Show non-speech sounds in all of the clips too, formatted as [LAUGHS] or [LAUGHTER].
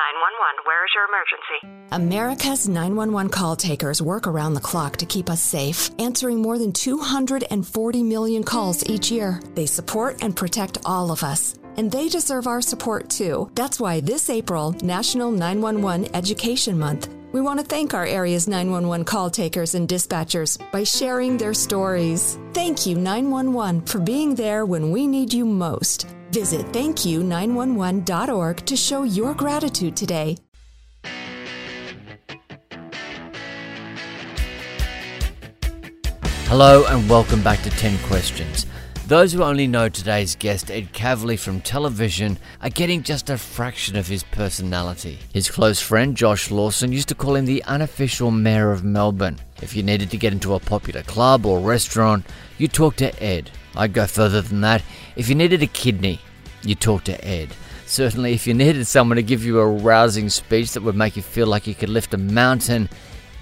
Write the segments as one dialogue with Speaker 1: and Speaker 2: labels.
Speaker 1: 911, where is your emergency?
Speaker 2: America's 911 call takers work around the clock to keep us safe, answering more than 240 million calls each year. They support and protect all of us. And they deserve our support too. That's why this April, National 911 Education Month, we want to thank our area's 911 call takers and dispatchers by sharing their stories. Thank you, 911, for being there when we need you most. Visit thankyou911.org to show your gratitude today.
Speaker 3: Hello and welcome back to 10 Questions. Those who only know today's guest, Ed Kavalee from television, are getting just a fraction of his personality. His close friend, Josh Lawson, used to call him the unofficial mayor of Melbourne. If you needed to get into a popular club or restaurant, you talked to Ed. I'd go further than that. If you needed a kidney, you talked to Ed. Certainly, if you needed someone to give you a rousing speech that would make you feel like you could lift a mountain,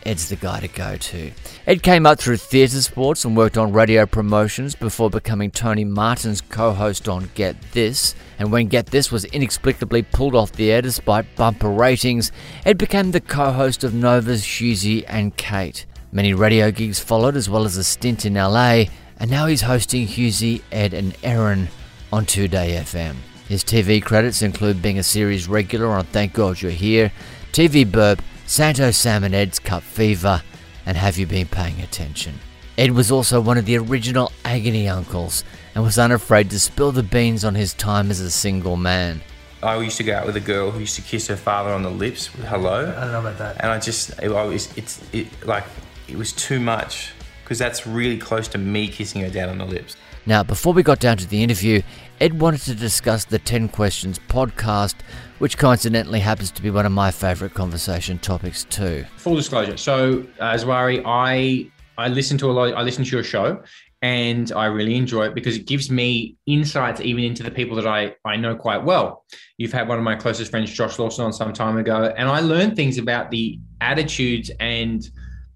Speaker 3: Ed's the guy to go to. Ed came up through theatre sports and worked on radio promotions before becoming Tony Martin's co host on Get This. And when Get This was inexplicably pulled off the air despite bumper ratings, Ed became the co host of Nova's Hughesy and Kate. Many radio gigs followed, as well as a stint in LA, and now he's hosting Hughesy, Ed, and Erin on 2Day FM. His TV credits include being a series regular on Thank God You're Here, TV Burp, Santo Sam and Ed's Cup Fever, and Have You Been Paying Attention? Ed was also one of the original Agony Uncles and was unafraid to spill the beans on his time as a single man.
Speaker 4: I used to go out with a girl who used to kiss her father on the lips with hello.
Speaker 5: I don't know about that.
Speaker 4: And I just, it, I was, it's it, like, it was too much because that's really close to me kissing her down on the lips.
Speaker 3: Now, before we got down to the interview, Ed wanted to discuss the 10 Questions podcast, which coincidentally happens to be one of my favourite conversation topics too.
Speaker 5: Full disclosure. So, uh, Zwari, I I listen to a lot. I listen to your show, and I really enjoy it because it gives me insights even into the people that I I know quite well. You've had one of my closest friends, Josh Lawson, on some time ago, and I learned things about the attitudes and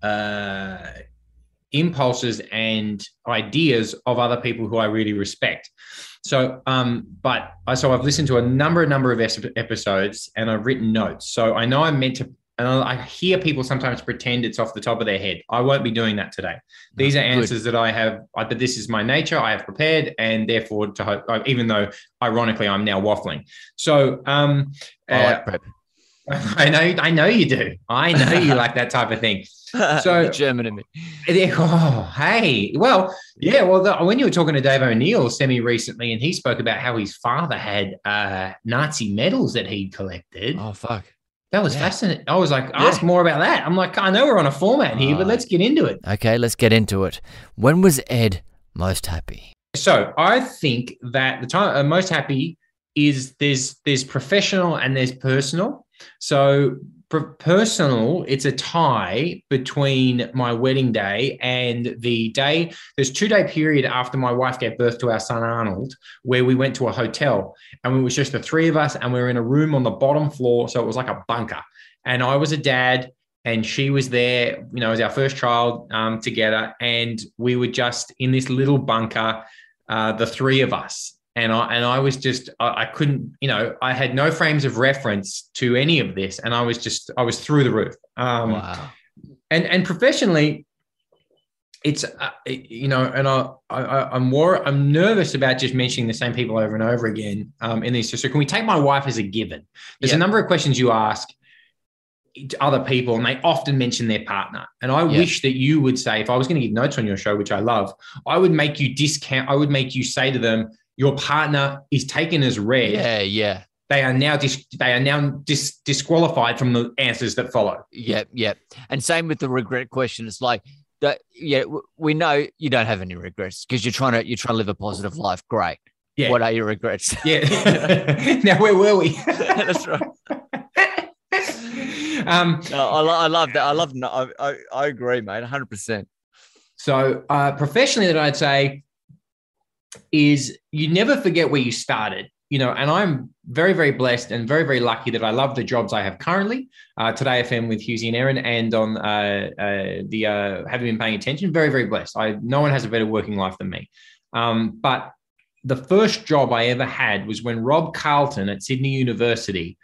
Speaker 5: uh, impulses and ideas of other people who I really respect. So, um, but so I've listened to a number, a number of episodes, and I've written notes. So I know I'm meant to, and I hear people sometimes pretend it's off the top of their head. I won't be doing that today. These are answers Good. that I have, I, but this is my nature. I have prepared, and therefore, to hope, even though ironically I'm now waffling. So, um,
Speaker 3: I like uh, prep.
Speaker 5: I know, I know you do. I know you like that type of thing. [LAUGHS] So
Speaker 3: German in me.
Speaker 5: Oh, hey. Well, yeah. Well, the, when you were talking to Dave O'Neill semi recently, and he spoke about how his father had uh, Nazi medals that he'd collected.
Speaker 3: Oh, fuck.
Speaker 5: That was yeah. fascinating. I was like, ask yeah. more about that. I'm like, I know we're on a format here, but let's get into it.
Speaker 3: Okay, let's get into it. When was Ed most happy?
Speaker 5: So I think that the time uh, most happy is there's there's professional and there's personal. So personal, it's a tie between my wedding day and the day. There's two day period after my wife gave birth to our son Arnold, where we went to a hotel and it was just the three of us, and we were in a room on the bottom floor, so it was like a bunker. And I was a dad, and she was there. You know, as our first child um, together, and we were just in this little bunker, uh, the three of us and I and I was just I, I, couldn't you know I had no frames of reference to any of this, and I was just I was through the roof. Um, wow. And and professionally, it's uh, you know, and I, I am more I'm nervous about just mentioning the same people over and over again um, in these. So can we take my wife as a given? There's yeah. a number of questions you ask other people and they often mention their partner and i yeah. wish that you would say if i was going to give notes on your show which i love i would make you discount i would make you say to them your partner is taken as read.
Speaker 3: Yeah, yeah.
Speaker 5: They are now dis- they are now dis- disqualified from the answers that follow.
Speaker 3: Yeah, yeah. And same with the regret question. It's like that. Yeah, we know you don't have any regrets because you're trying to you're trying to live a positive life. Great. Yeah. What are your regrets? [LAUGHS]
Speaker 5: Yeah. [LAUGHS] now where were we? [LAUGHS]
Speaker 3: That's right. Um, no, I, I love that. I love. I, I, I agree, mate. Hundred percent.
Speaker 5: So uh, professionally, that I'd say is you never forget where you started you know, and I'm very, very blessed and very, very lucky that I love the jobs I have currently. Uh, 2Day FM with Hughesy and Erin, and on uh, uh, the uh, you been paying attention? Very, very blessed. I no one has a better working life than me. Um, but the first job I ever had was when Rob Carlton at Sydney University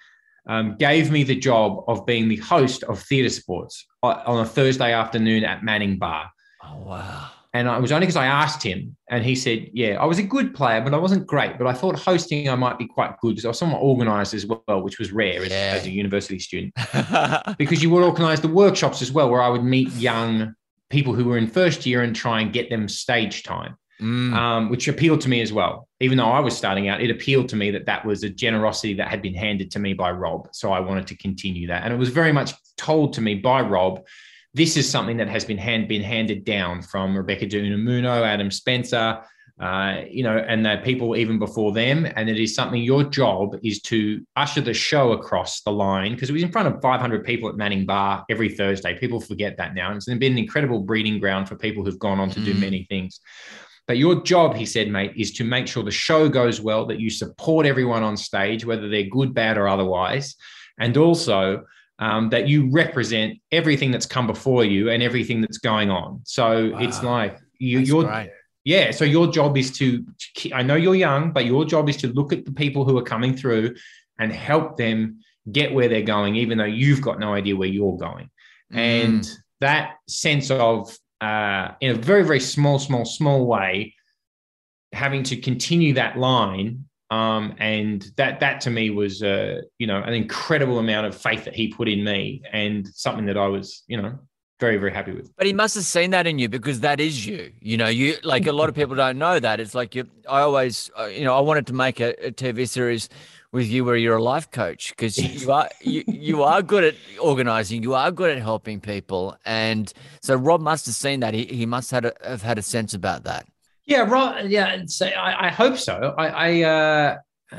Speaker 5: um, gave me the job of being the host of theatre sports uh, on a Thursday afternoon at Manning Bar.
Speaker 3: Oh, wow.
Speaker 5: And it was only because I asked him, and he said, "Yeah, I was a good player, but I wasn't great. But I thought hosting I might be quite good because I was somewhat organised as well, which was rare as, as a university student. [LAUGHS] because you would organise the workshops as well, where I would meet young people who were in first year and try and get them stage time,
Speaker 3: Mm.
Speaker 5: um, which appealed to me as well. Even though I was starting out, it appealed to me that that was a generosity that had been handed to me by Rob. So I wanted to continue that, and it was very much told to me by Rob. This is something that has been hand been handed down from Rebecca De Unamuno, Adam Spencer, uh, you know, and the people even before them. And it is something your job is to usher the show across the line because it was in front of 500 people at Manning Bar every Thursday. People forget that now. And it's been an incredible breeding ground for people who've gone on to do
Speaker 3: Mm.
Speaker 5: many things. But your job, he said, mate, is to make sure the show goes well, that you support everyone on stage, whether they're good, bad, or otherwise. And also, um, that you represent everything that's come before you and everything that's going on. So it's like you,
Speaker 3: That's
Speaker 5: you're
Speaker 3: great.
Speaker 5: yeah. So your job is to, I know you're young, but your job is to look at the people who are coming through and help them get where they're going, even though you've got no idea where you're going. And
Speaker 3: Mm.
Speaker 5: that sense of, uh, in a very, very small, small, small way, having to continue that line. Um, and that that to me was, uh, you know, an incredible amount of faith that he put in me, and something that I was, you know, very, very happy with.
Speaker 3: But he must have seen that in you because that is you. You know, you like a lot of people don't know that. It's like you. I always, uh, you know, I wanted to make a, a TV series with you where you're a life coach because [LAUGHS] you are you, you are good at organizing. You are good at helping people, and so Rob must have seen that. He he must have, have had a sense about that.
Speaker 5: Yeah, right. Yeah, so I, I hope so. I, I, uh, I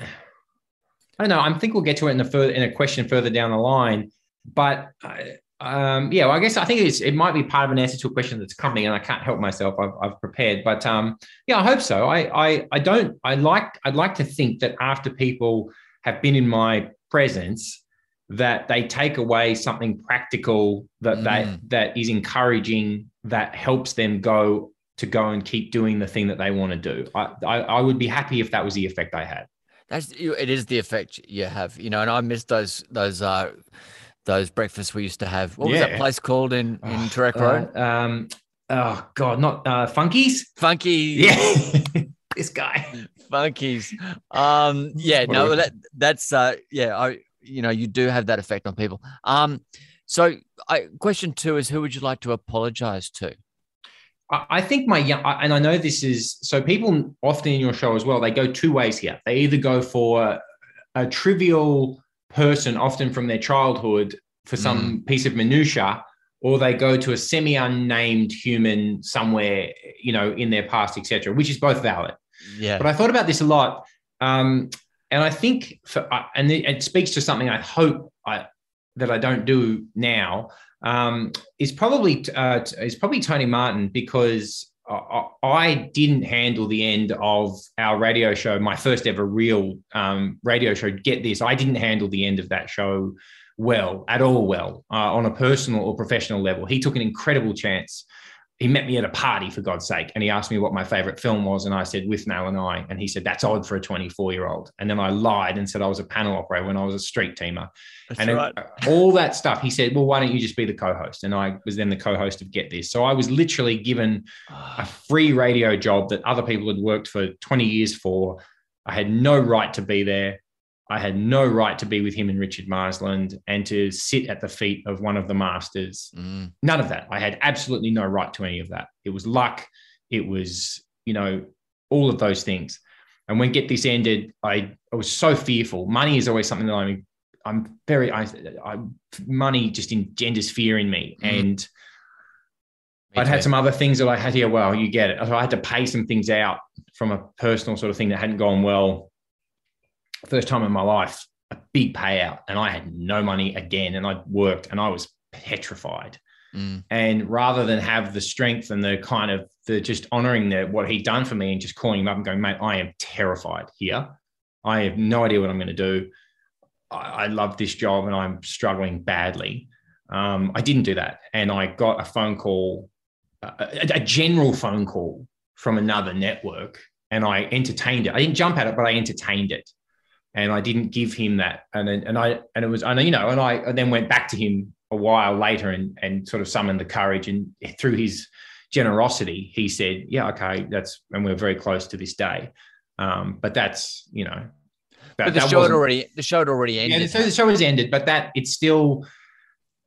Speaker 5: don't know. I think we'll get to it in a further in a question further down the line. But I, um, yeah, well, I guess I think it's it might be part of an answer to a question that's coming, and I can't help myself. I've, I've prepared, but um, yeah, I hope so. I, I I don't. I like. I'd like to think that after people have been in my presence, that they take away something practical that
Speaker 3: Mm.
Speaker 5: that is encouraging that helps them go to go and keep doing the thing that they want to do. I, I, I would be happy if that was the effect I had.
Speaker 3: That's you- it is the effect you have, you know. And I miss those those uh those breakfasts we used to have. What was that place called in in
Speaker 5: Oh,
Speaker 3: Toorak Road?
Speaker 5: uh, um, oh God, not uh, Funkies.
Speaker 3: Funky,
Speaker 5: Yeah, [LAUGHS] this guy.
Speaker 3: funkies. Um, yeah, no, that that's uh, yeah, I you know you do have that effect on people. Um, so I question two is who would you like to apologize to?
Speaker 5: I think my young, and I know this is so. People often in your show as well. They go two ways here. They either go for a trivial person, often from their childhood, for some piece of minutia, or they go to a semi-unnamed human somewhere, you know, in their past, etc. Which is both valid.
Speaker 3: Yeah,
Speaker 5: But I thought about this a lot, um, and I think, for, and it speaks to something I hope I, that I don't do now. Um, is probably uh, is probably Tony Martin because I, I didn't handle the end of our radio show, my first ever real um, radio show. Get this, I didn't handle the end of that show well at all. Well, uh, on a personal or professional level, he took an incredible chance he met me at a party for God's sake, and he asked me what my favorite film was, and I said With Withnail and I, and he said that's odd for a 24 year old, and then I lied and said I was a panel operator when I was a street teamer,
Speaker 3: that's
Speaker 5: and
Speaker 3: right.
Speaker 5: all that stuff. He said, well, why don't you just be the co-host? And I was then the co-host of Get This, so I was literally given a ah. free radio job that other people had worked for 20 years for. I had no right to be there. I had no right to be with him and Richard Marsland and to sit at the feet of one of the masters
Speaker 3: Mm,
Speaker 5: none of that. I had absolutely no right to any of that. It was luck. It was, you know, all of those things. And when Get This ended, I, I was so fearful. Money is always something that I'm, I'm very, I, I money just engenders fear in me.
Speaker 3: Mm.
Speaker 5: And I'd had some other things that I had here. Well, you get it. So I had to pay some things out from a personal sort of thing that hadn't gone well. First time in my life, a big payout, and I had no money again. And I'd worked, and I was petrified.
Speaker 3: Mm,
Speaker 5: And rather than have the strength and the kind of the just honoring the what he'd done for me and just calling him up and going, mate, I am terrified here. I have no idea what I'm going to do. I, I love this job and I'm struggling badly. Um, I didn't do that, and I got a phone call, a- a general phone call from another network, and I entertained it. I didn't jump at it, but I entertained it. And I didn't give him that. And then, and I and it was and you know and I, I then went back to him a while later and and sort of summoned the courage and [LAUGHS] through his generosity he said yeah okay that's and we're very close to this day. Um, but that's you know
Speaker 3: that, but the show had already the show had already ended.
Speaker 5: yeah so the show has ended but that it's still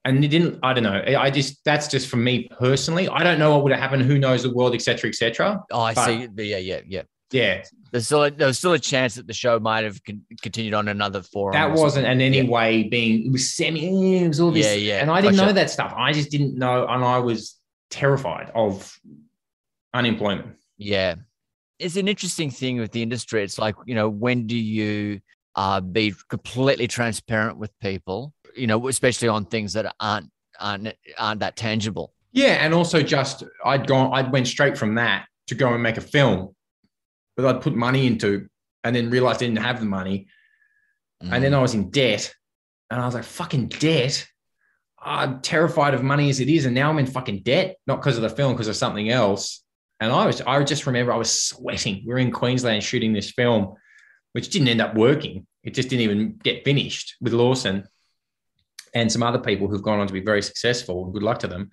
Speaker 5: and it didn't i don't know i just that's just for me personally. I don't know what would have happened. Who knows the world etc etc
Speaker 3: oh i see. Yeah yeah yeah
Speaker 5: yeah
Speaker 3: there's still a, there was still a chance that the show might have con- continued on another forum.
Speaker 5: That wasn't in any yeah. way being it was semi. It was all this, yeah, yeah. And I didn't gotcha. know that stuff. I just didn't know, and I was terrified of unemployment.
Speaker 3: Yeah, it's an interesting thing with the industry. It's like you know, when do you uh, be completely transparent with people? You know, especially on things that aren't aren't aren't that tangible.
Speaker 5: Yeah, and also just I'd gone, I went straight from that to go and make a film that I'd put money into and then realized I didn't have the money. Mm. And then mm. I was in debt. And I was like, fucking debt. I'm terrified of money as it is. And now I'm in fucking debt, not because of the film, because of something else. And I was, I just remember I was sweating. We are in Queensland shooting this film, which didn't end up working. It just didn't even get finished with Lawson and some other people who've gone on to be very successful. Good luck to them.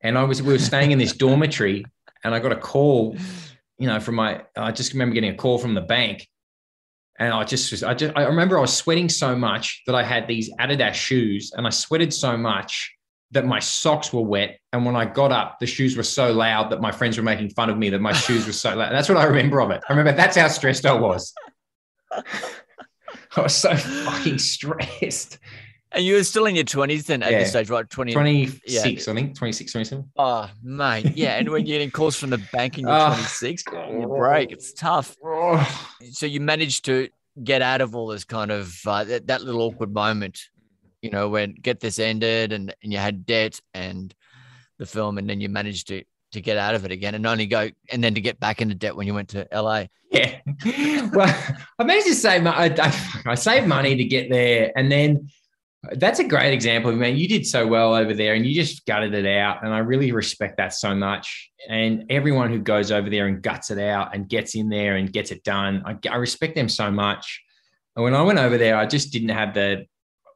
Speaker 5: And I was, we were staying in this [LAUGHS] dormitory and I got a call you know, from my, I just remember getting a call from the bank. And I just, I just, I remember I was sweating so much that I had these Adidas shoes and I sweated so much that my socks were wet. And when I got up, the shoes were so loud that my friends were making fun of me that my shoes were so loud. That's what I remember of it. I remember that's how stressed I was. [LAUGHS] I was so fucking stressed.
Speaker 3: And you were still in your 20s then at yeah. this stage, right?
Speaker 5: 20, 26, yeah. I think, 26, 27.
Speaker 3: Oh, mate. Yeah. And when you're getting calls from the bank and you're uh, 26, you break. It's tough. Oh. So you managed to get out of all this kind of uh, that, that, little awkward moment, you know, when get this ended and, and you had debt and the film, and then you managed to to get out of it again and only go and then to get back into debt when you went to LA.
Speaker 5: Yeah. [LAUGHS] well, I managed to save I, I, I saved money to get there and then that's a great example, man. You did so well over there and you just gutted it out. And I really respect that so much. And everyone who goes over there and guts it out and gets in there and gets it done, I, I respect them so much. And when I went over there, I just didn't have the,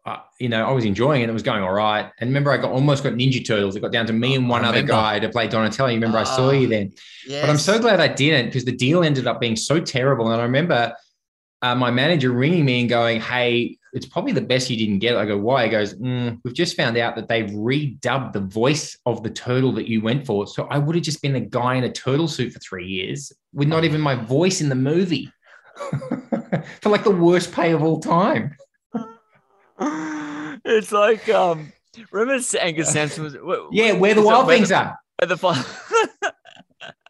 Speaker 5: uh, you know, I was enjoying it. It was going all right. And remember, I got almost got Ninja Turtles. It got down to me and one other guy to play Donatello. You remember, I saw you then. Yes. But I'm so glad I didn't because the deal ended up being so terrible. And I remember uh, my manager ringing me and going, "Hey, it's probably the best you didn't get." I go, "Why?" He goes, mm, "We've just found out that they've redubbed the voice of the turtle that you went for. So I would have just been the guy in a turtle suit for three years with not even my voice in the movie [LAUGHS] for like the worst pay of all time." [LAUGHS]
Speaker 3: it's like um, remember Angus Sampson was
Speaker 5: yeah, where the wild things are. Where the [LAUGHS]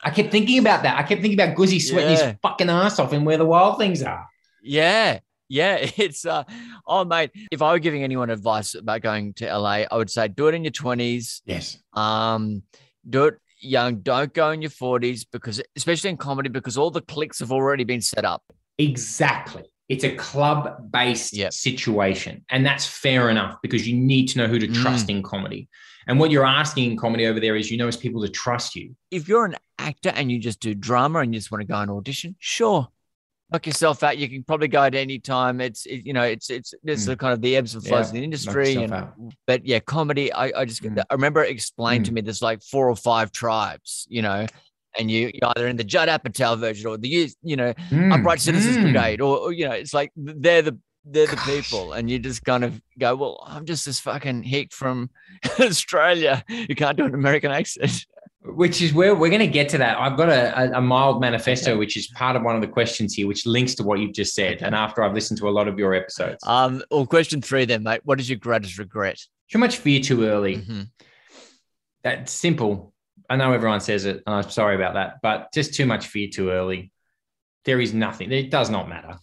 Speaker 5: I kept thinking about that. I kept thinking about Guzzi sweating yeah. his fucking ass off and where the wild things are.
Speaker 3: Yeah. Yeah, [LAUGHS] it's uh oh mate, if I were giving anyone advice about going to LA, I would say do it in your 20s.
Speaker 5: Yes.
Speaker 3: Um do it young, don't go in your 40s because especially in comedy because all the clicks have already been set up.
Speaker 5: Exactly. It's a club based yep. situation. And that's fair enough because you need to know who to mm. trust mm. in comedy. And what you're asking in comedy over there is you know as people to trust you.
Speaker 3: If you're an actor and you just do drama and you just want to go and audition, sure, knock yourself out. You can probably go at any time. It's it, you know, it's it's there's mm. the kind of the ebbs and flows yeah, in the industry. And, but yeah, comedy. I, I just mm. I remember it explained mm. to me there's like four or five tribes. You know. And you, you're either in the Judd Apatow version or the, you know, mm. Upright Citizens mm. Brigade, or, or, you know, it's like they're the they're the people, and you just kind of go, "Well, I'm just this fucking hick from [LAUGHS] Australia who can't do an American accent."
Speaker 5: Which is where we're going to get to that. I've got a, a, mild manifesto, which is part of one of the questions here, which links to what you've just said. And after I've listened to a lot of your episodes,
Speaker 3: um, well, question three then, mate. What is your greatest regret?
Speaker 5: Too much fear too early. Mm-hmm. That's simple. I know everyone says it, and I'm sorry about that, but just too much fear too early. There is nothing. It does not matter.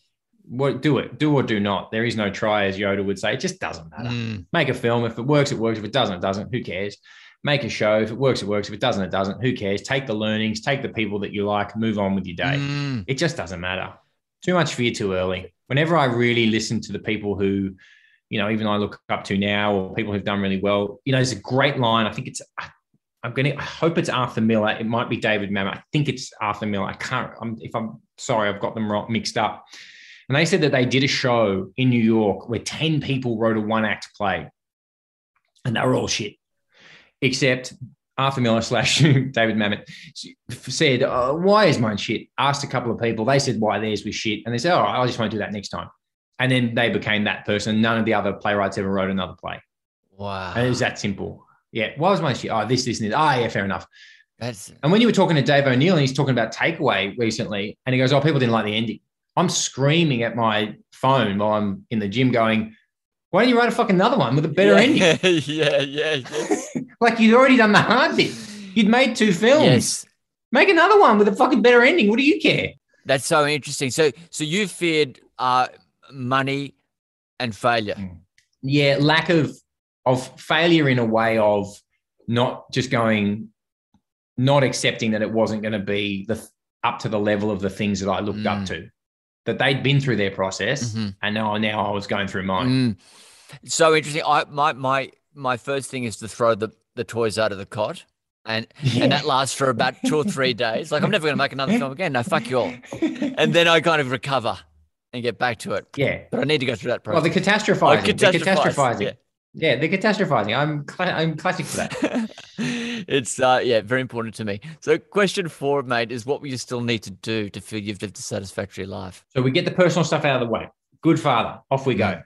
Speaker 5: What do it? Do or do not. There is no try, as Yoda would say. It just doesn't matter. Mm. Make a film. If it works, it works. If it doesn't, it doesn't. Who cares? Make a show. If it works, it works. If it doesn't, it doesn't. Who cares? Take the learnings, take the people that you like, move on with your day. Mm. It just doesn't matter. Too much fear too early. Whenever I really listen to the people who, you know, even I look up to now or people who've done really well, you know, there's a great line. I think it's, I'm going to, I hope it's Arthur Miller. It might be David Mamet. I think it's Arthur Miller. I can't, I'm, if I'm sorry, I've got them wrong, mixed up. And they said that they did a show in New York where 10 people wrote a one act play and they were all shit. Except Arthur Miller slash [LAUGHS] David Mamet said, oh, Why is mine shit? Asked a couple of people. They said, Why theirs was shit. And they said, Oh, I just want to do that next time. And then they became that person. None of the other playwrights ever wrote another play.
Speaker 3: Wow.
Speaker 5: And it was that simple. Yeah. Why was mine shit? Oh, this, this, and this. Ah, oh, yeah, fair enough.
Speaker 3: That's
Speaker 5: And when you were talking to Dave O'Neill and he's talking about takeaway recently, and he goes, Oh, people didn't like the ending. I'm screaming at my phone while I'm in the gym going, Why don't you write a fucking another one with a better
Speaker 3: yeah,
Speaker 5: ending? [LAUGHS]
Speaker 3: yeah, yeah, yes.
Speaker 5: Like you'd already done the hard bit. You'd made two films.
Speaker 3: yes.
Speaker 5: Make another one with a fucking better ending. What do you care?
Speaker 3: That's so interesting. So so you feared uh money and failure.
Speaker 5: Mm. Yeah, lack of of failure in a way of not just going, not accepting that it wasn't going to be the up to the level of the things that I looked
Speaker 3: Mm.
Speaker 5: up to. That they'd been through their process,
Speaker 3: Mhm.
Speaker 5: and now now I was going through mine.
Speaker 3: Mm. So interesting. I my my my first thing is to throw the the toys out of the cot. And [LAUGHS] and that lasts for about two or three [LAUGHS] days. Like I'm never going to make another film again. No, fuck you all. [LAUGHS] And then I kind of recover and get back to it.
Speaker 5: yeah.
Speaker 3: But I need to go through that process.
Speaker 5: Well, the catastrophizing. the
Speaker 3: catastrophize,
Speaker 5: catastrophizing.
Speaker 3: yeah.
Speaker 5: Yeah. the catastrophizing. I'm cla- I'm classic for that.
Speaker 3: it's uh yeah, very important to me. So question four, mate, is what will you still need to do to feel you've lived a satisfactory life?
Speaker 5: So we get the personal stuff out of the way. Good father, off we go.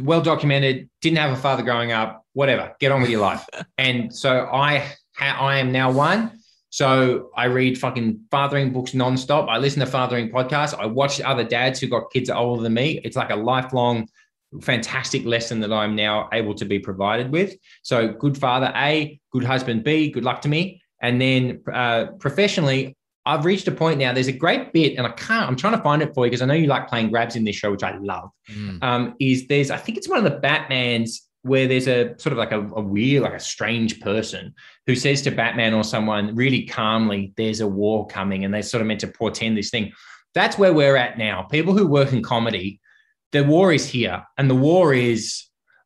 Speaker 5: Well documented. Didn't have a father growing up. Whatever. Get on with your life. [LAUGHS] and so I, ha- I am now one. So I read fucking fathering books nonstop. I listen to fathering podcasts. I watch other dads who got kids older than me. It's like a lifelong, fantastic lesson that I'm now able to be provided with. So good father A, good husband B. Good luck to me. And then uh, professionally, I've reached a point now. There's a great bit, and I can't. I'm trying to find it for you because I know you like playing grabs in this show, which I love.
Speaker 3: Mm.
Speaker 5: Um, is there's I think it's one of the Batman's where there's a sort of like a, a weird, like a strange person who says to Batman or someone really calmly, "There's a war coming," and they're sort of meant to portend this thing. That's where we're at now. People who work in comedy, the war is here, and the war is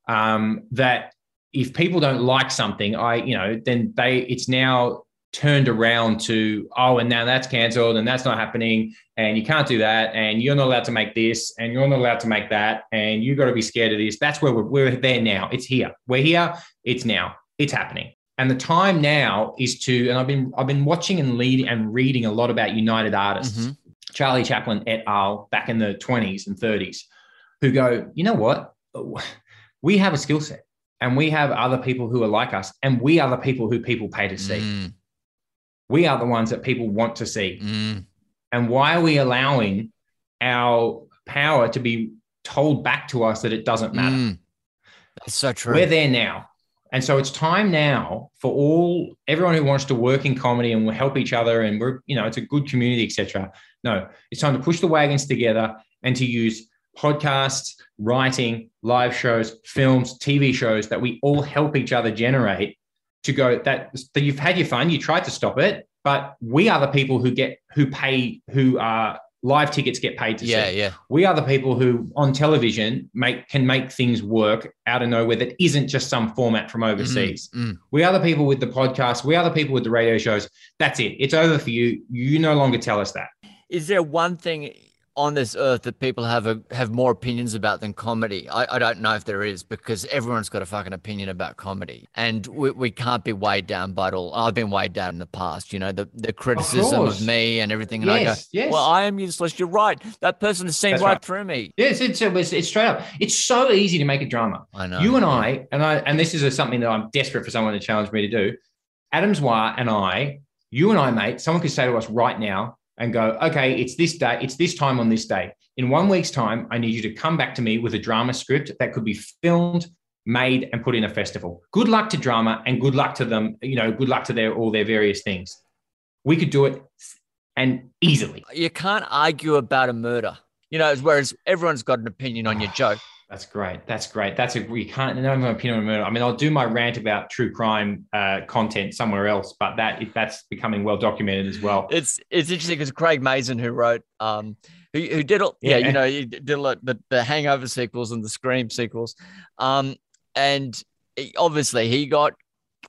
Speaker 5: um, that if people don't like something, I you know, then they it's now turned around to oh and now that's cancelled and that's not happening and you can't do that and you're not allowed to make this and you're not allowed to make that and you've got to be scared of this. That's where we're, we're there now. It's here. We're here. It's now. It's happening. And the time now is to and i've been i've been watching and leading and reading a lot about united artists.
Speaker 3: Mhm.
Speaker 5: charlie chaplin et al. back in the 20s and 30s who go you know what? We have a skill set and we have other people who are like us and we are the people who people pay to see.
Speaker 3: Mm,
Speaker 5: we are the ones that people want to see.
Speaker 3: mm,
Speaker 5: And why are we allowing our power to be told back to us that it doesn't matter?
Speaker 3: mm. That's so true.
Speaker 5: We're there now. And so it's time now for all everyone who wants to work in comedy and will help each other and we're, you know, it's a good community, etc. No, it's time to push the wagons together and to use podcasts, writing, live shows, films, TV shows that we all help each other generate to go that, that you've had your fun, you tried to stop it, but we are the people who get who pay who are live tickets get paid to
Speaker 3: yeah,
Speaker 5: see.
Speaker 3: yeah.
Speaker 5: We are the people who on television make can make things work out of nowhere that isn't just some format from overseas.
Speaker 3: Mm,
Speaker 5: We are the people with the podcast. We are the people with the radio shows. That's it. It's over for you. You no longer tell us that.
Speaker 3: Is there one thing on this earth that people have a, have more opinions about than comedy? I, I don't know if there is because everyone's got a fucking opinion about comedy, and we, we can't be weighed down by it all. I've been weighed down in the past, you know, the the criticism of,
Speaker 5: course.
Speaker 3: me and everything, and I go,
Speaker 5: Yes, yes.
Speaker 3: well, I am useless. You're right. That person has seen right,
Speaker 5: right.
Speaker 3: through me.
Speaker 5: Yes, it's, it's it's straight up. It's so easy to make a drama.
Speaker 3: I know.
Speaker 5: you and. I, and I, and this is a, something that I'm desperate for someone to challenge me to do. Adam's Zwar and I, you and I, mate, someone could say to us right now and go, okay, it's this day, it's this time on this day. In one week's time, I need you to come back to me with a drama script that could be filmed, made, and put in a festival. Good luck to drama and good luck to them, you know, good luck to their all their various things. We could do it and easily.
Speaker 3: You can't argue about a murder. You know, whereas everyone's got an opinion on your joke.
Speaker 5: That's great. That's great. That's a we can't. No one opinion on murder. I mean, I'll do my rant about true crime uh, content somewhere else, but that if that's becoming well documented as well.
Speaker 3: It's it's interesting because Craig Mazin, who wrote, um, who, who did, all, yeah,
Speaker 5: Yeah.
Speaker 3: you know, he did a lot, the the Hangover sequels and the Scream sequels, um, and he- obviously he got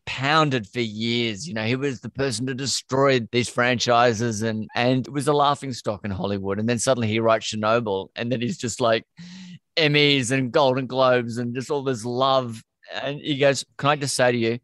Speaker 3: pounded for years. You know, he was the person to destroy these franchises and and was a laughing stock in Hollywood. And then suddenly he writes Chernobyl, and then he's just like Emmys and Golden Globes and just all this love. And he goes, Can I just say to you,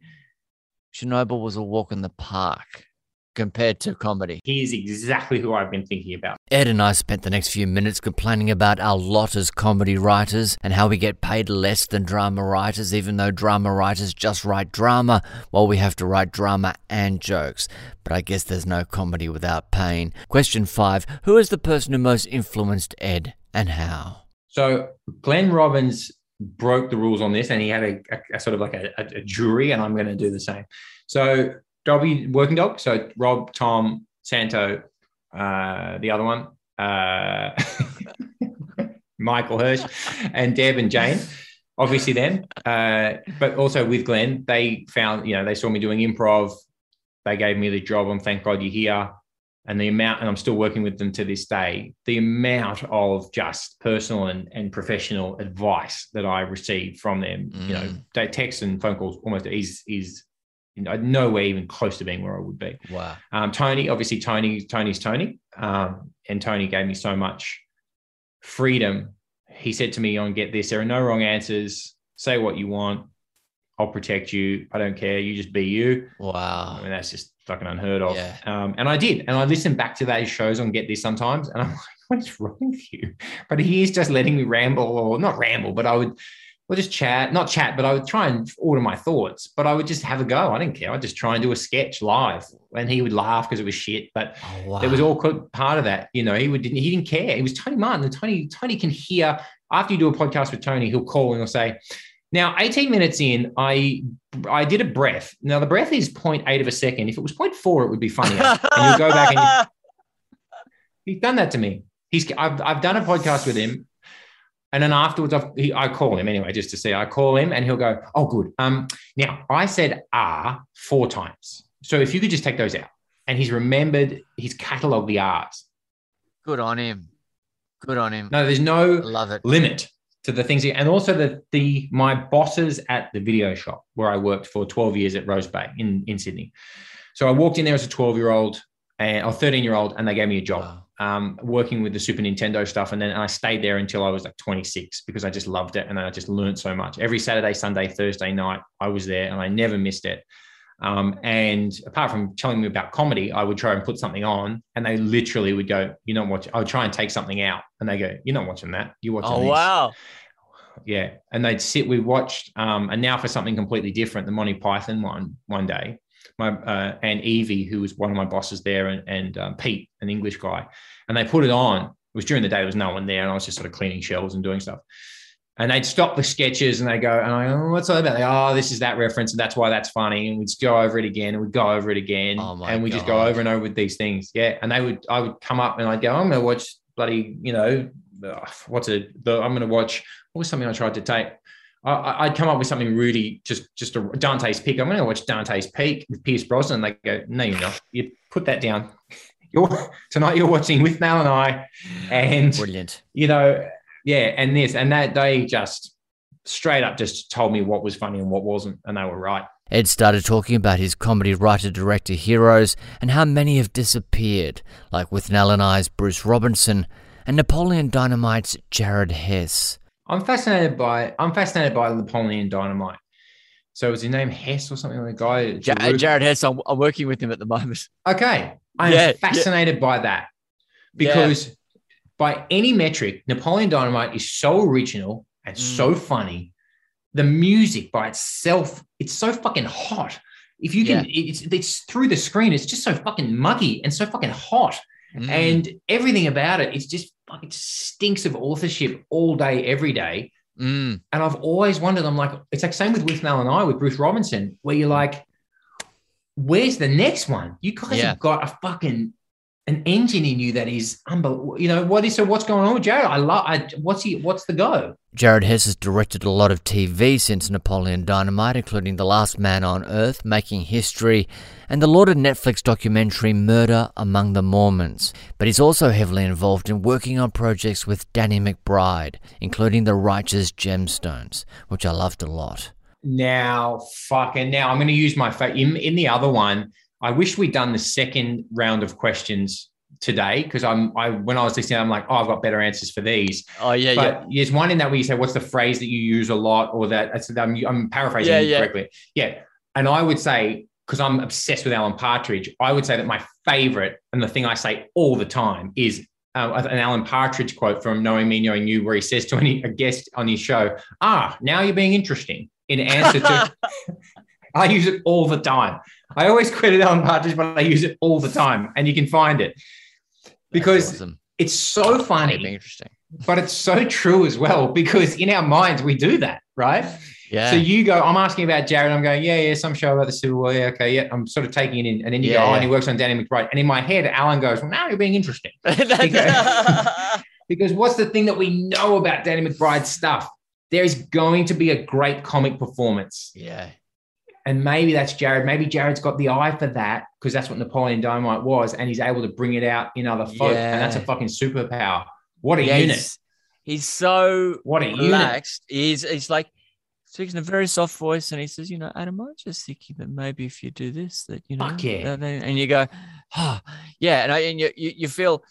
Speaker 3: Chernobyl was a walk in the park compared to comedy.
Speaker 5: He is exactly who I've been thinking about.
Speaker 3: Ed and I spent the next few minutes complaining about our lot as comedy writers and how we get paid less than drama writers, even though drama writers just write drama while we have to write drama and jokes. But I guess there's no comedy without pain. Question five Who is the person who most influenced Ed and how?
Speaker 5: So Glenn Robbins broke the rules on this and he had a, a, a sort of like a, a, jury, and I'm going to do the same. So Dobby Working Dog. So Rob, Tom, Santo, uh, the other one, uh, [LAUGHS] Michael Hirsh, and Deb and Jane. Obviously, them, uh, but also with Glenn, they found you know they saw me doing improv. They gave me the job. And thank God you're here. And the amount, and I'm still working with them to this day. The amount of just personal and, and professional advice that I received from them, mm. you know, mm. they text and phone calls almost is is nowhere even close to being where I would be.
Speaker 3: Wow.
Speaker 5: Um, Tony, obviously, Tony, Tony's Tony, um, and Tony gave me so much freedom. He said to me, "On get this. There are no wrong answers. Say what you want. I'll protect you. I don't care. You just be you."
Speaker 3: Wow.
Speaker 5: I mean, that's just fucking unheard of.
Speaker 3: Yeah.
Speaker 5: Um, and I did, and I listened back to those shows on Get This sometimes, and I'm [LAUGHS] like, "What is wrong with you?" But he is just letting me ramble, or not ramble, but I would we'll just chat, not chat, but I would try and order my thoughts, but I would just have a go. I didn't care. I'd just try and do a sketch live and he would laugh because it was shit. But oh, wow. it was all part of that. You know, he would, he didn't care. It was Tony Martin and Tony, Tony can hear after you do a podcast with Tony, he'll call and he'll say, now, 18 minutes in, I I did a breath. Now, the breath is 0.8 of a second. If it was 0.4, it would be funnier. and you'll go back and you, [LAUGHS] he's done that to me. He's I've, I've done a podcast with him and then afterwards, I've, he, I call him anyway, just to see. I call him and he'll go, Oh, good. Um, now, I said ah four times. So if you could just take those out. And he's remembered, he's catalogued the R's.
Speaker 3: Good on him. Good on him.
Speaker 5: No, there's no
Speaker 3: love it.
Speaker 5: limit to the things. He, and also the, the my bosses at the video shop where I worked for 12 years at Rose Bay in, in Sydney. So I walked in there as a 12 year old and or 13 year old, and they gave me a job. Wow um, working with the Super Nintendo stuff. And then I stayed there until I was like 26 because I just loved it. And I just learned so much. Every Saturday, Sunday, Thursday night, I was there and I never missed it. Um, and apart from telling me about comedy, I would try and put something on, and they literally would go, "You're not watching." I would try and take something out, and they go, "You're not watching that. You're watching." This.
Speaker 3: Oh
Speaker 5: this.
Speaker 3: wow!
Speaker 5: Yeah, and they'd sit. We watched, um, and now for something completely different, the Monty Python one one day, my uh, and Evie, who was one of my bosses there, and, and um, Pete, an English guy, and they put it on. It was during the day; there was no one there, and I was just sort of cleaning shelves and doing stuff. And they'd stop the sketches and they go, and I oh, what's that about? They, oh, this is that reference, and that's why that's funny. And we'd go over it again, and we'd go over it again,
Speaker 3: oh
Speaker 5: and we just go over and over with these things. Yeah, and they would, I would come up and I'd go, I'm going to watch bloody, you know, what's it? The, I'm going to watch. What was something I tried to take? I, would come up with something really just just a Dante's Peak. I'm going to watch Dante's Peak with Pierce Brosnan. They go, no, you're not. You put that down. [LAUGHS] You're tonight. You're watching Withnail and I, and
Speaker 3: brilliant.
Speaker 5: You know, yeah, and this and that. They just straight up just told me what was funny and what wasn't, and they were right.
Speaker 3: Ed started talking about his comedy writer director heroes and how many have disappeared, like Withnail and I's Bruce Robinson and Napoleon Dynamite's Jared Hess.
Speaker 5: I'm fascinated by I'm fascinated by Napoleon Dynamite. So was his name Hess or something like the guy?
Speaker 3: J- Jared Hess. I'm, I'm, working with him at the moment.
Speaker 5: Okay, I'm yeah, fascinated yeah. by that because yeah. by any metric, Napoleon Dynamite is so original and mm. so funny. The music by itself, it's so fucking hot. If you can, it's it's through the screen. It's just so fucking muggy and so fucking hot. Mm. And everything about it, it's just it stinks of authorship all day, every day.
Speaker 3: Mm.
Speaker 5: And I've always wondered, I'm like, it's like same with Withnail and I, with Bruce Robinson, where you're like, where's the next one? You guys yeah. have got a fucking an engine in you that is unbelievable. You know what is so? What's going on with Jared? I love. I, what's he? What's the go?
Speaker 3: Jared Hess has directed a lot of TV since Napoleon Dynamite, including The Last Man on Earth, Making History, and the lauded Netflix documentary Murder Among the Mormons. But he's also heavily involved in working on projects with Danny McBride, including The Righteous Gemstones, which I loved a lot.
Speaker 5: now, fucking now, I'm going to use my fa- in in the other one. I wish we'd done the second round of questions today because I'm I when I was listening, I'm like, oh, I've got better answers for these.
Speaker 3: Oh yeah,
Speaker 5: but
Speaker 3: yeah.
Speaker 5: there's one in that where you say, what's the phrase that you use a lot, or that I'm, I'm paraphrasing
Speaker 3: Yeah, yeah.
Speaker 5: correctly. Yeah, and I would say because I'm obsessed with Alan Partridge, I would say that my favorite and the thing I say all the time is. Uh, an Alan Partridge quote from Knowing Me, Knowing You, where he says to any, a guest on his show, Ah, now you're being interesting. In answer to, [LAUGHS] [LAUGHS] I use it all the time. I always credit Alan Partridge, but I use it all the time, and you can find it because
Speaker 3: awesome.
Speaker 5: it's so
Speaker 3: That'd be
Speaker 5: funny,
Speaker 3: interesting.
Speaker 5: but it's so true as well. Because in our minds, we do that, right?
Speaker 3: Yeah.
Speaker 5: So you go, I'm asking about Jared. I'm going, yeah, yeah, some show about the Civil War. Yeah, okay, yeah. I'm sort of taking it in, and then you
Speaker 3: Yeah,
Speaker 5: go, oh,
Speaker 3: yeah.
Speaker 5: and he works on Danny McBride. And in my head, Alan goes, well, now you're being interesting. [LAUGHS]
Speaker 3: That's- [LAUGHS]
Speaker 5: Because what's the thing that we know about Danny McBride's stuff? There is going to be a great comic performance.
Speaker 3: yeah.
Speaker 5: And maybe that's Jared. Maybe Jared's got the eye for that because that's what Napoleon Dynamite was. And he's able to bring it out in other folk. And that's a fucking superpower. What a
Speaker 3: Yeah,
Speaker 5: unit.
Speaker 3: he's, he's so
Speaker 5: What a unit.
Speaker 3: relaxed. He's he's like speaks in a very soft voice, and he says, "You know, Adam, I'm just thinking that maybe if you do this, that you know,
Speaker 5: Fuck yeah.
Speaker 3: and, you go, oh, yeah, and I, and you, you you feel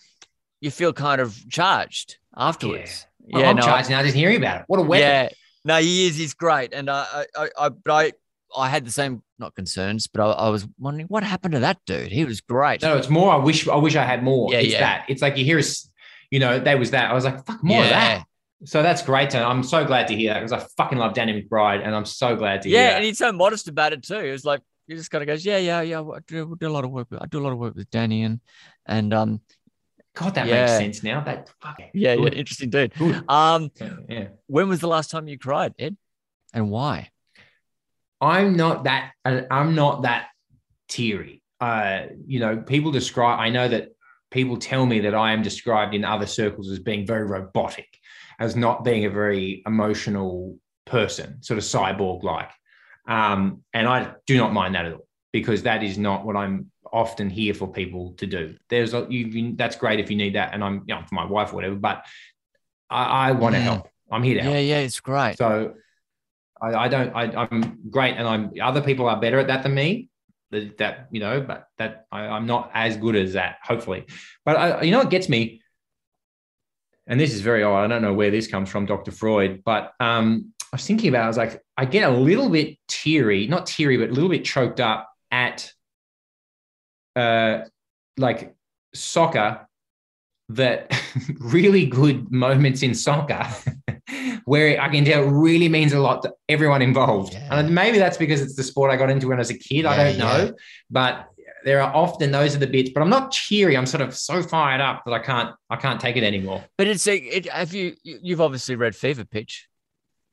Speaker 3: you feel kind of charged afterwards.
Speaker 5: Oh, I'm charged now just hearing about it. What a weapon.
Speaker 3: Yeah, no, he is. He's great, and I, I, I, I but I, I had the same not concerns, but I, I was wondering what happened to that dude. He was great.
Speaker 5: No, it's more. I wish. I wish I had more.
Speaker 3: Yeah,
Speaker 5: it's
Speaker 3: yeah.
Speaker 5: that. It's like you hear us. You know, there was that. I was like, fuck more of that. So that's great. And I'm so glad to hear that because I fucking love Danny McBride, and I'm so glad to hear
Speaker 3: yeah, and he's so modest about it too. He was like, he just kind of goes, yeah, yeah, yeah. I do, do a lot of work. With, I do a lot of work with Danny, and and um,
Speaker 5: God, that
Speaker 3: Yeah.
Speaker 5: makes sense now. That fucking
Speaker 3: yeah, yeah, interesting dude.
Speaker 5: Good.
Speaker 3: Um,
Speaker 5: Yeah, yeah.
Speaker 3: when was the last time you cried, Ed, and why?
Speaker 5: I'm not that. I'm not that teary. Uh, you know, people describe. I know that people tell me that I am described in other circles as being very robotic, as not being a very emotional person, sort of cyborg-like. Um, and I do not mind that at all because that is not what I'm often here for people to do. There's a, you, you- that's great if you need that, and I'm you know for my wife or whatever. But I, I want to
Speaker 3: Yeah.
Speaker 5: help. I'm here to help.
Speaker 3: Yeah, yeah, it's great.
Speaker 5: So I, I don't. I, I'm great, and I'm. Other people are better at that than me. That, that you know, but that I, I'm not as good as that. Hopefully, but I, you know what gets me, and this is very odd. I don't know where this comes from, Dr. Freud, but um, I was thinking about. It, I was like, I get a little bit teary, not teary, but a little bit choked up at, uh, like soccer that [LAUGHS] really good moments in soccer [LAUGHS] where I can tell it really means a lot to everyone involved.
Speaker 3: Yeah.
Speaker 5: And maybe that's because it's the sport I got into when I was a kid. I don't know. But there are often those are the bits, but I'm not cheery. I'm sort of so fired up that I can't I can't take it anymore.
Speaker 3: But it's a, it, have you you- you've obviously read Fever Pitch.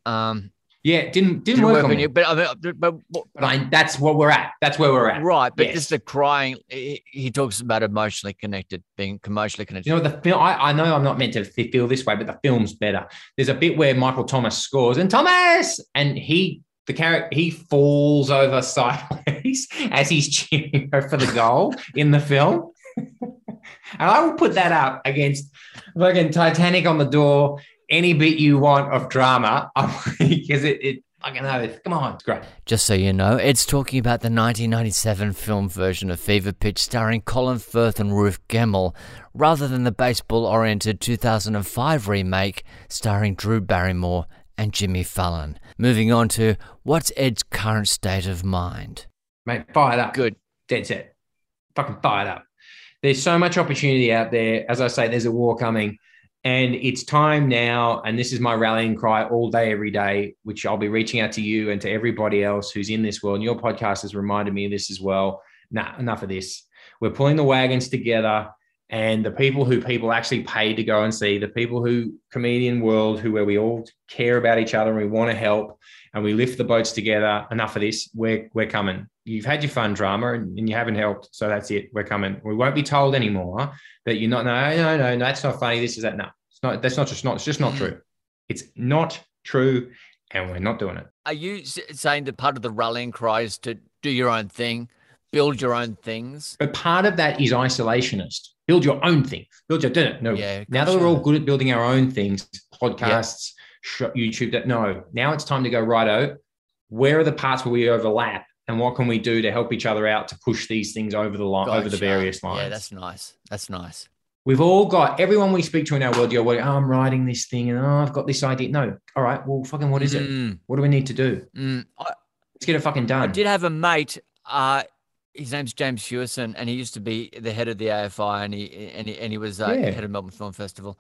Speaker 3: Um,
Speaker 5: Yeah, it didn't didn't,
Speaker 3: didn't
Speaker 5: work,
Speaker 3: work
Speaker 5: on
Speaker 3: on
Speaker 5: me.
Speaker 3: you, but I mean, but, but
Speaker 5: But I, that's what we're at. That's where we're at.
Speaker 3: right, but
Speaker 5: Yes.
Speaker 3: just the crying. He, he talks about emotionally connected, being emotionally connected.
Speaker 5: You know, the film, I, I know I'm not meant to feel this way, but the film's better. There's a bit where Michael Thomas scores and Thomas, and he, the character, he falls over sideways [LAUGHS] as he's cheering for the goal in the film. [LAUGHS] and I will put that up against fucking Titanic on the door, any bit you want of drama, [LAUGHS] because it, it, fucking know, come on, it's great.
Speaker 3: Just so you know, it's talking about the 1997 film version of Fever Pitch starring Colin Firth and Ruth Gemmell, rather than the baseball oriented 2005 remake starring Drew Barrymore and Jimmy Fallon. Moving on to what's Ed's current state of mind?
Speaker 5: Mate, fired up.
Speaker 3: Good.
Speaker 5: dead set. Fucking fired up. There's so much opportunity out there. As I say, there's a war coming. And it's time now. And this is my rallying cry all day, every day, which I'll be reaching out to you and to everybody else who's in this world. And your podcast has reminded me of this as well. Nah, enough of this. We're pulling the wagons together. And the people who people actually pay to go and see, the people who comedian world, who where we all care about each other and we want to help and we lift the boats together. Enough of this. We're we're coming. You've had your fun drama and, and you haven't helped, so that's it. We're coming. We won't be told anymore that you're not. No, no, no, no. That's not funny. This is that. No, it's not. That's not just not. It's just not mm. true. It's not true, and we're not doing it.
Speaker 3: Are you saying that part of the rallying cry is to do your own thing, build your own things?
Speaker 5: But part of that is isolationist. Build your own thing. Build your dinner. No.
Speaker 3: Yeah,
Speaker 5: now that we're all good at building our own things, podcasts, sh- YouTube. That no. Now it's time to go righto. where are the parts where we overlap and what can we do to help each other out to push these things over the line over the various lines
Speaker 3: Yeah, that's nice. That's nice.
Speaker 5: we've all got everyone we speak to in our world you're like, oh, i'm writing this thing and oh i've got this idea no all right well fucking what is it
Speaker 3: Mm,
Speaker 5: what do we need to do
Speaker 3: mm. I,
Speaker 5: let's get it fucking done
Speaker 3: I did have a mate. Uh, his name's James Hewison, and he used to be the head of the AFI, and he and he, and he was uh,
Speaker 5: Yeah.
Speaker 3: head of Melbourne Film Festival.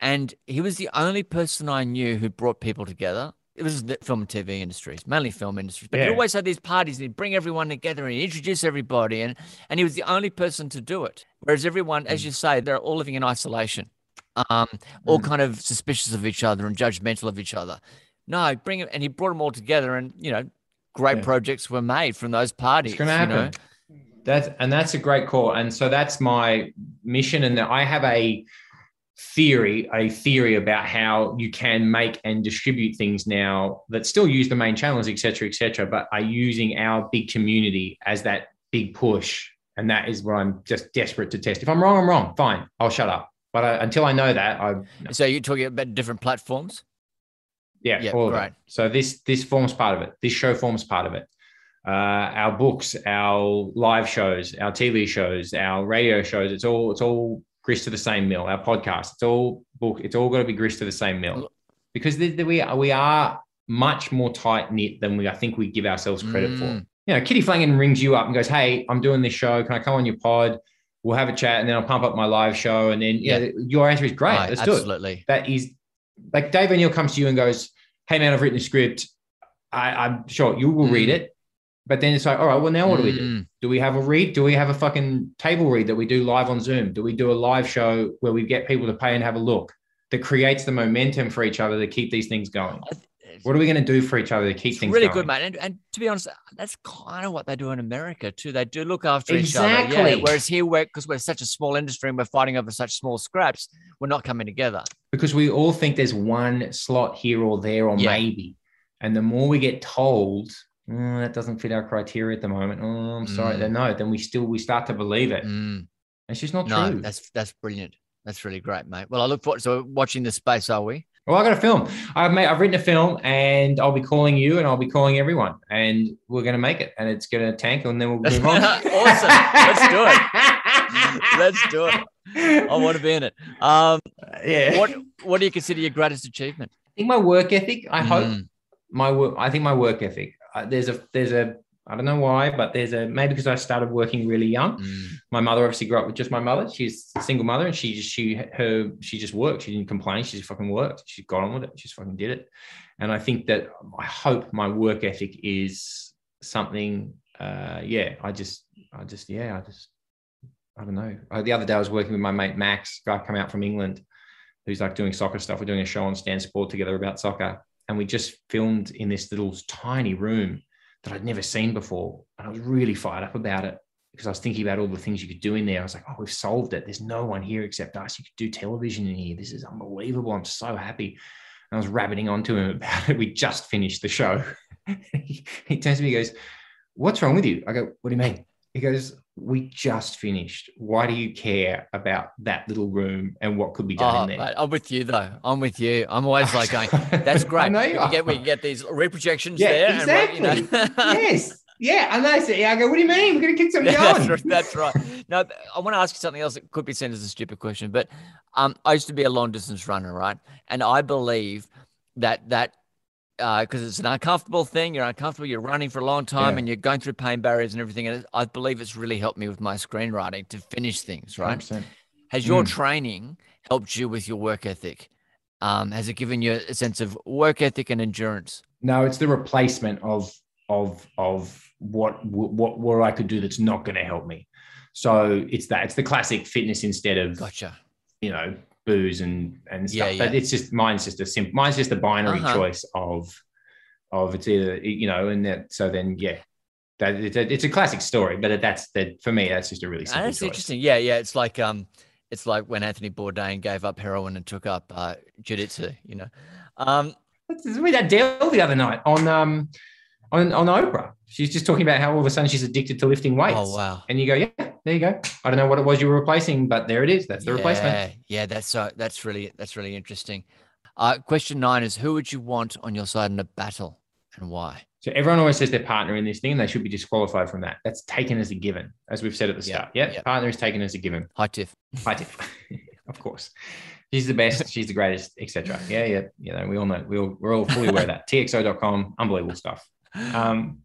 Speaker 3: And he was the only person I knew who brought people together. It was the film and TV industries, mainly film industries. But he always had these parties, and he'd bring everyone together and he'd introduce everybody, and and he was the only person to do it. Whereas everyone,
Speaker 5: Mm.
Speaker 3: as you say, they're all living in isolation, um, all
Speaker 5: Mm.
Speaker 3: kind of suspicious of each other and judgmental of each other. No, bring it, and he brought them all together, and you know, great
Speaker 5: Yeah.
Speaker 3: projects were made from those parties.
Speaker 5: It's going to
Speaker 3: you know?
Speaker 5: That's and that's a great call. And so that's my mission. And I have a theory, a theory about how you can make and distribute things now that still use the main channels, et cetera, et cetera, but are using our big community as that big push. And that is what I'm just desperate to test. If I'm wrong, I'm wrong. Fine, I'll shut up. But I, until I know that, I
Speaker 3: So you're talking about different platforms?
Speaker 5: yeah, all it. So this this forms part of it. This show forms part of it. Uh, our books, our live shows, our TV shows, our radio shows. It's all it's all grist to the same mill. Our podcast. It's all book. It's all got to be grist to the same mill because the, the, we are, we are much more tight knit than we I think we give ourselves credit for.
Speaker 3: Mm.
Speaker 5: You know, Kitty Flanagan rings you up and goes, "Hey, I'm doing this show. Can I come on your pod? We'll have a chat, and then I'll pump up my live show." And then yeah, your answer is great.
Speaker 3: Right,
Speaker 5: Let's do it
Speaker 3: absolutely.
Speaker 5: that is like Dave O'Neill comes to you and goes, Hey man, I've written a script. I, I'm sure you will read
Speaker 3: Mm.
Speaker 5: it. But then it's like, all right, well, now what do we do?
Speaker 3: Mm.
Speaker 5: Do we have a read? Do we have a fucking table read that we do live on Zoom? Do we do a live show where we get people to pay and have a look that creates the momentum for each other to keep these things going? What are we going to do for each other to keep
Speaker 3: It's
Speaker 5: things
Speaker 3: really
Speaker 5: going?
Speaker 3: good, mate. And, and to be honest, that's kind of what they do in America too. They do look after each other. Yeah.
Speaker 5: Exactly.
Speaker 3: Whereas here, we're because we're such a small industry and we're fighting over such small scraps, we're not coming together.
Speaker 5: Because we all think there's one slot here or there or
Speaker 3: Yeah.
Speaker 5: maybe. And the more we get told, "Oh, that doesn't fit our criteria at the moment. Oh, I'm sorry.
Speaker 3: Mm.
Speaker 5: Then no, then we still we start to believe it.
Speaker 3: Mm.
Speaker 5: It's just not
Speaker 3: No,
Speaker 5: true.
Speaker 3: that's that's brilliant. That's really great, mate. Well, I look forward. So watching the space, are we?
Speaker 5: Well, I got a film. I've made, I've written a film, and I'll be calling you, and I'll be calling everyone, and we're going to make it, and it's going to tank, and then we'll move on. [LAUGHS]
Speaker 3: Awesome. Let's do it. Let's do it. I want to be in it. Um,
Speaker 5: Yeah.
Speaker 3: what What do you consider your greatest achievement?
Speaker 5: I think my work ethic. I hope
Speaker 3: Mm.
Speaker 5: my work. I think my work ethic. Uh, there's a there's a I don't know why, but there's a maybe because I started working really young.
Speaker 3: Mm.
Speaker 5: My mother obviously grew up with just my mother. She's a single mother, and she just she her she just worked. She didn't complain. She just fucking worked. She got on with it. She just fucking did it. And I think that I hope my work ethic is something. Uh, yeah, I just I just yeah I just I don't know. Uh, the other day I was working with my mate Max, guy come out from England, who's like doing soccer stuff. We're doing a show on Stan Sport together about soccer, and we just filmed in this little tiny room that I'd never seen before, and I was really fired up about it because I was thinking about all the things you could do in there. I was like, oh, we've solved it. There's no one here except us. You could do television in here. This is unbelievable. I'm so happy. And I was rabbiting onto him about it. We just finished the show. he, [LAUGHS] he turns to me, he goes, What's wrong with you? I go, What do you mean? He goes, We just finished. Why do you care about that little room and what could be done
Speaker 3: Oh,
Speaker 5: in there?
Speaker 3: mate, I'm with you though. I'm with you. I'm always like going, [LAUGHS] "That's great."
Speaker 5: I know
Speaker 3: we,
Speaker 5: you
Speaker 3: can
Speaker 5: are.
Speaker 3: get, we can get these reprojections
Speaker 5: Yeah,
Speaker 3: there. And, you
Speaker 5: exactly.
Speaker 3: know.
Speaker 5: yes. Yeah. And I said, I go, What do you mean? We're [LAUGHS] going to keep something going.
Speaker 3: that's, right, that's right. No, I want to ask you something else that could be seen as a stupid question, but um, I used to be a long distance runner, right? And I believe that that because it's an uncomfortable thing, you're uncomfortable, you're running for a long time,
Speaker 5: Yeah.
Speaker 3: and you're going through pain barriers and everything. And I believe it's really helped me with my screenwriting to finish things, right?
Speaker 5: 100%.
Speaker 3: Has your
Speaker 5: Mm.
Speaker 3: training helped you with your work ethic? Um, has it given you a sense of work ethic and endurance?
Speaker 5: No, it's the replacement of of of what what what I could do that's not going to help me. So it's that it's the classic fitness instead of
Speaker 3: Gotcha.
Speaker 5: you know booze and and
Speaker 3: Yeah,
Speaker 5: stuff. But it's just mine's just a simple mine's just a binary
Speaker 3: Uh-huh.
Speaker 5: choice of of it's either you know and that so then yeah that it's a, it's a classic story. But that's that for me that's just a really simple
Speaker 3: that's
Speaker 5: choice.
Speaker 3: interesting. Yeah, yeah. It's like um, it's like when Anthony Bourdain gave up heroin and took up uh, jiu-jitsu. You know, um,
Speaker 5: We had Dale the other night on um on on Oprah. She's just talking about how all of a sudden she's addicted to lifting weights.
Speaker 3: oh wow.
Speaker 5: And you go, yeah, there you go. I don't know what it was you were replacing, but there it is. That's the replacement.
Speaker 3: Yeah, yeah. That's so. That's really that's really interesting. Uh, question nine is: Who would you want on your side in a battle, and why?
Speaker 5: So everyone always says their partner in this thing, and they should be disqualified from that. That's taken as a given, as we've said at the start. Yeah,
Speaker 3: yeah.
Speaker 5: partner is taken as a given.
Speaker 3: Hi, Tiff.
Speaker 5: I tiff. [LAUGHS] of course. She's the best. She's the greatest, etc. Yeah, yeah. You know, we all know. We all, we're all fully aware of that. [LAUGHS] TXO.com, unbelievable stuff. Um,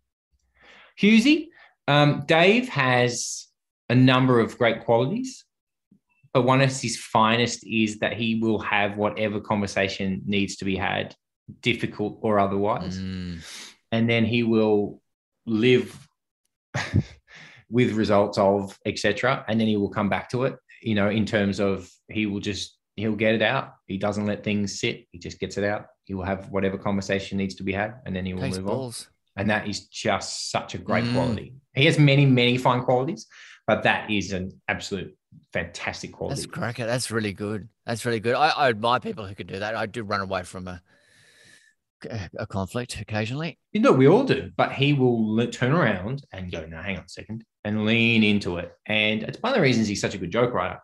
Speaker 5: Hughesy, um, Dave has a number of great qualities, but one of his finest is that he will have whatever conversation needs to be had, difficult or otherwise,
Speaker 3: Mm,
Speaker 5: and then he will live [LAUGHS] with results of etc. And then he will come back to it. You know, in terms of he will just he'll get it out. He doesn't let things sit. He just gets it out. He will have whatever conversation needs to be had, and then he will
Speaker 3: takes
Speaker 5: move on and that is just such a great
Speaker 3: Mm.
Speaker 5: quality. He has many, many fine qualities, but that is an absolute fantastic quality.
Speaker 3: That's cracker. That's really good. That's really good. I, I admire people who can do that. I do run away from a a conflict occasionally.
Speaker 5: You know, we all do, but he will turn around and go, "No, hang on a second, and lean into it. And it's one of the reasons he's such a good joke writer.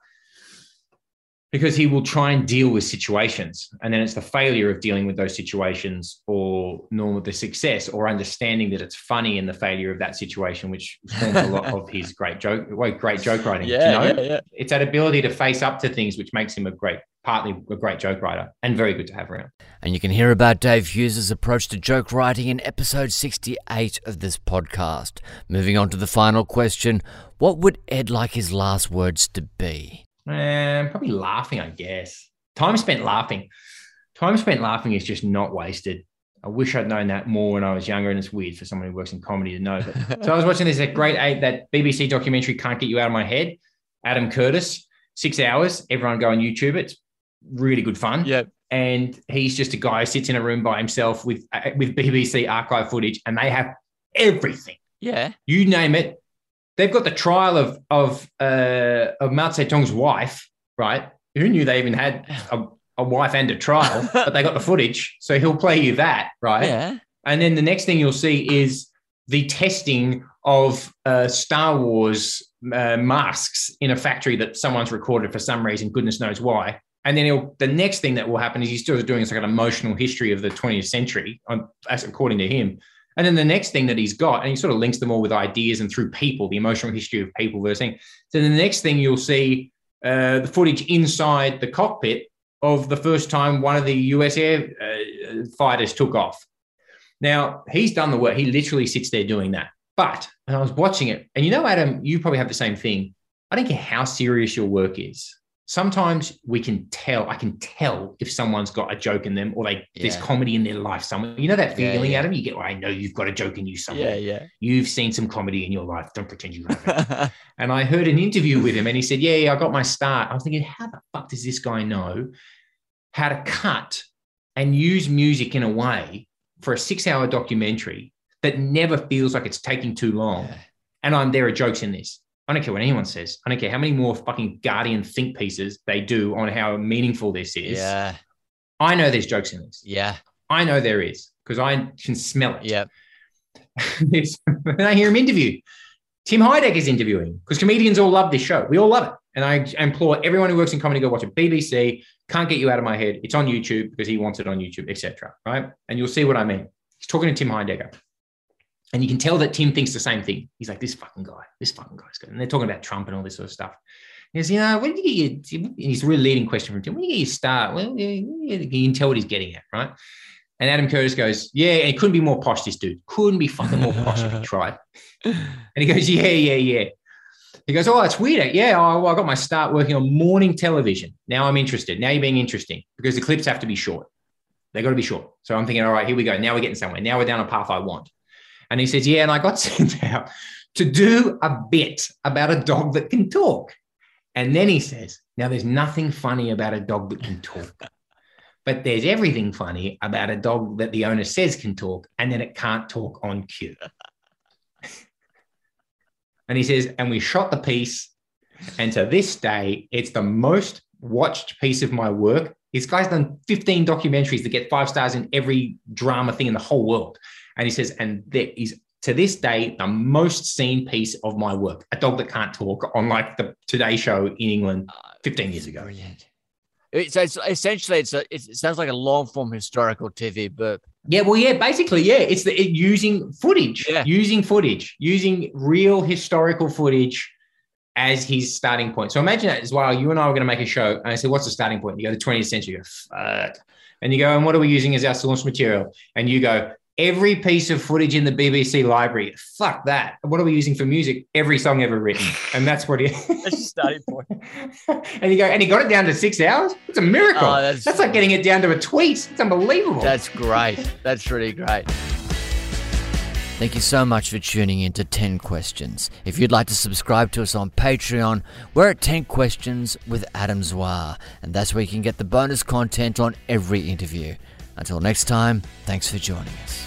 Speaker 5: Because he will try and deal with situations, and then it's the failure of dealing with those situations, or nor the success, or understanding that it's funny in the failure of that situation, which forms a lot of his great joke, well, great joke writing. do you know?
Speaker 3: yeah.
Speaker 5: it's that ability to face up to things which makes him a great partly a great joke writer and very good to have around
Speaker 3: And you can hear about Dave Hughes' approach to joke writing in episode 68 of this podcast. Moving on to the final question What would Ed like his last words to be?
Speaker 5: And probably laughing i guess time spent laughing time spent laughing is just not wasted i wish i'd known that more when i was younger and it's weird for someone who works in comedy to know but [LAUGHS] so i was watching this at great eight that bbc documentary can't get you out of my head adam curtis six hours everyone go on youtube it's really good fun
Speaker 3: Yep.
Speaker 5: and he's just a guy who sits in a room by himself with uh, with BBC archive footage, and they have everything.
Speaker 3: Yeah.
Speaker 5: You name it. They've got the trial of of uh, of Mao Zedong's wife, right? Who knew they even had a, a wife and a trial? [LAUGHS] but they got the footage, so he'll play you that, right?
Speaker 3: Yeah.
Speaker 5: And then the next thing you'll see is the testing of uh, Star Wars uh, masks in a factory that someone's recorded for some reason, goodness knows why. And then he'll, the next thing that will happen is he's still doing this like an emotional history of the 20th century, um, as according to him. And then the next thing that he's got, and he sort of links them all with ideas and through people, the emotional history of people versus thing. So the next thing you'll see uh, the footage inside the cockpit of the first time one of the US air uh, fighters took off. Now he's done the work. He literally sits there doing that. But and I was watching it, and you know, Adam, you probably have the same thing. I don't care how serious your work is. Sometimes we can tell. I can tell if someone's got a joke in them, or they there's comedy in their life somewhere. You know that
Speaker 3: Yeah,
Speaker 5: feeling,
Speaker 3: yeah.
Speaker 5: Adam. You get. Well, I know you've got a joke in you somewhere.
Speaker 3: yeah. Yeah.
Speaker 5: You've seen some comedy in your life. Don't pretend you haven't. [LAUGHS] And I heard an interview with him and he said, Yeah, yeah, I got my start. I was thinking, How the fuck does this guy know how to cut and use music in a way for a six hour documentary that never feels like it's taking too long?
Speaker 3: Yeah.
Speaker 5: And I'm, there are jokes in this. I don't care what anyone says. I don't care how many more fucking Guardian think pieces they do on how meaningful this is.
Speaker 3: yeah.
Speaker 5: I know there's jokes in this.
Speaker 3: Yeah.
Speaker 5: I know there is because I can smell it.
Speaker 3: Yeah. [LAUGHS]
Speaker 5: When I hear him interview, Tim Heideck is interviewing because comedians all love this show. We all love it. And I implore everyone who works in comedy to go watch it. BBC can't get you out of my head. It's on YouTube because he wants it on YouTube, etc. Right? And you'll see what I mean. He's talking to Tim Heidecker. And you can tell that Tim thinks the same thing. He's like, this fucking guy, this fucking guy's good. And they're talking about Trump and all this sort of stuff. He goes, you know, when did you get your, he's a really leading question from Tim, when did you get your start? Well, you can tell what he's getting at, right? And Adam Curtis goes, yeah, and he couldn't be more posh, this dude. Couldn't be fucking more posh if he tried. And he goes, yeah, yeah, yeah. He goes, oh, it's weird. Yeah, oh, well, I got my start working on morning television. Now I'm interested. Now you're being interesting because the clips have to be short. They got to be short. So I'm thinking, all right, here we go. Now we're getting somewhere. Now we're down a path I want. And he says, yeah, and I got [LAUGHS] sent out to do a bit about a dog that can talk. And then he says, now there's nothing funny about a dog that can talk. But there's everything funny about a dog that the owner says can talk and then it can't talk on cue. [LAUGHS] and he says, and we shot the piece. And to this day, it's the most watched piece of my work. This guy's done 15 documentaries that get five stars in every drama thing in the whole world. And he says, and there is to this day the most seen piece of my work. A dog that can't talk on like the Today Show in England uh, 15 years ago.
Speaker 3: Brilliant. It, so it's essentially it's a it sounds like a long form historical TV burp.
Speaker 5: Yeah, well, yeah, basically, yeah, it's the, it, using footage,
Speaker 3: Yeah.
Speaker 5: using footage, using real historical footage as his starting point. So imagine that as well. You and I were going to make a show, and I said, "What's the starting point?" You go, "The 20th century." You go, "Fuck," and you go, "And what are we using as our source material?" And you go, "Every piece of footage in the BBC library." Fuck that. What are we using for music? Every song ever written, and that's what he. [LAUGHS]
Speaker 3: That's the starting point. [LAUGHS]
Speaker 5: and you go, and he got it down to six hours. It's a miracle.
Speaker 3: Oh, that's-
Speaker 5: that's like getting it down to a tweet. It's unbelievable.
Speaker 3: That's great. That's really great. Thank you so much for tuning in to 10 Questions. If you'd like to subscribe to us on Patreon, we're at 10 Questions with Adam Zwar, and that's where you can get the bonus content on every interview. Until next time, thanks for joining us.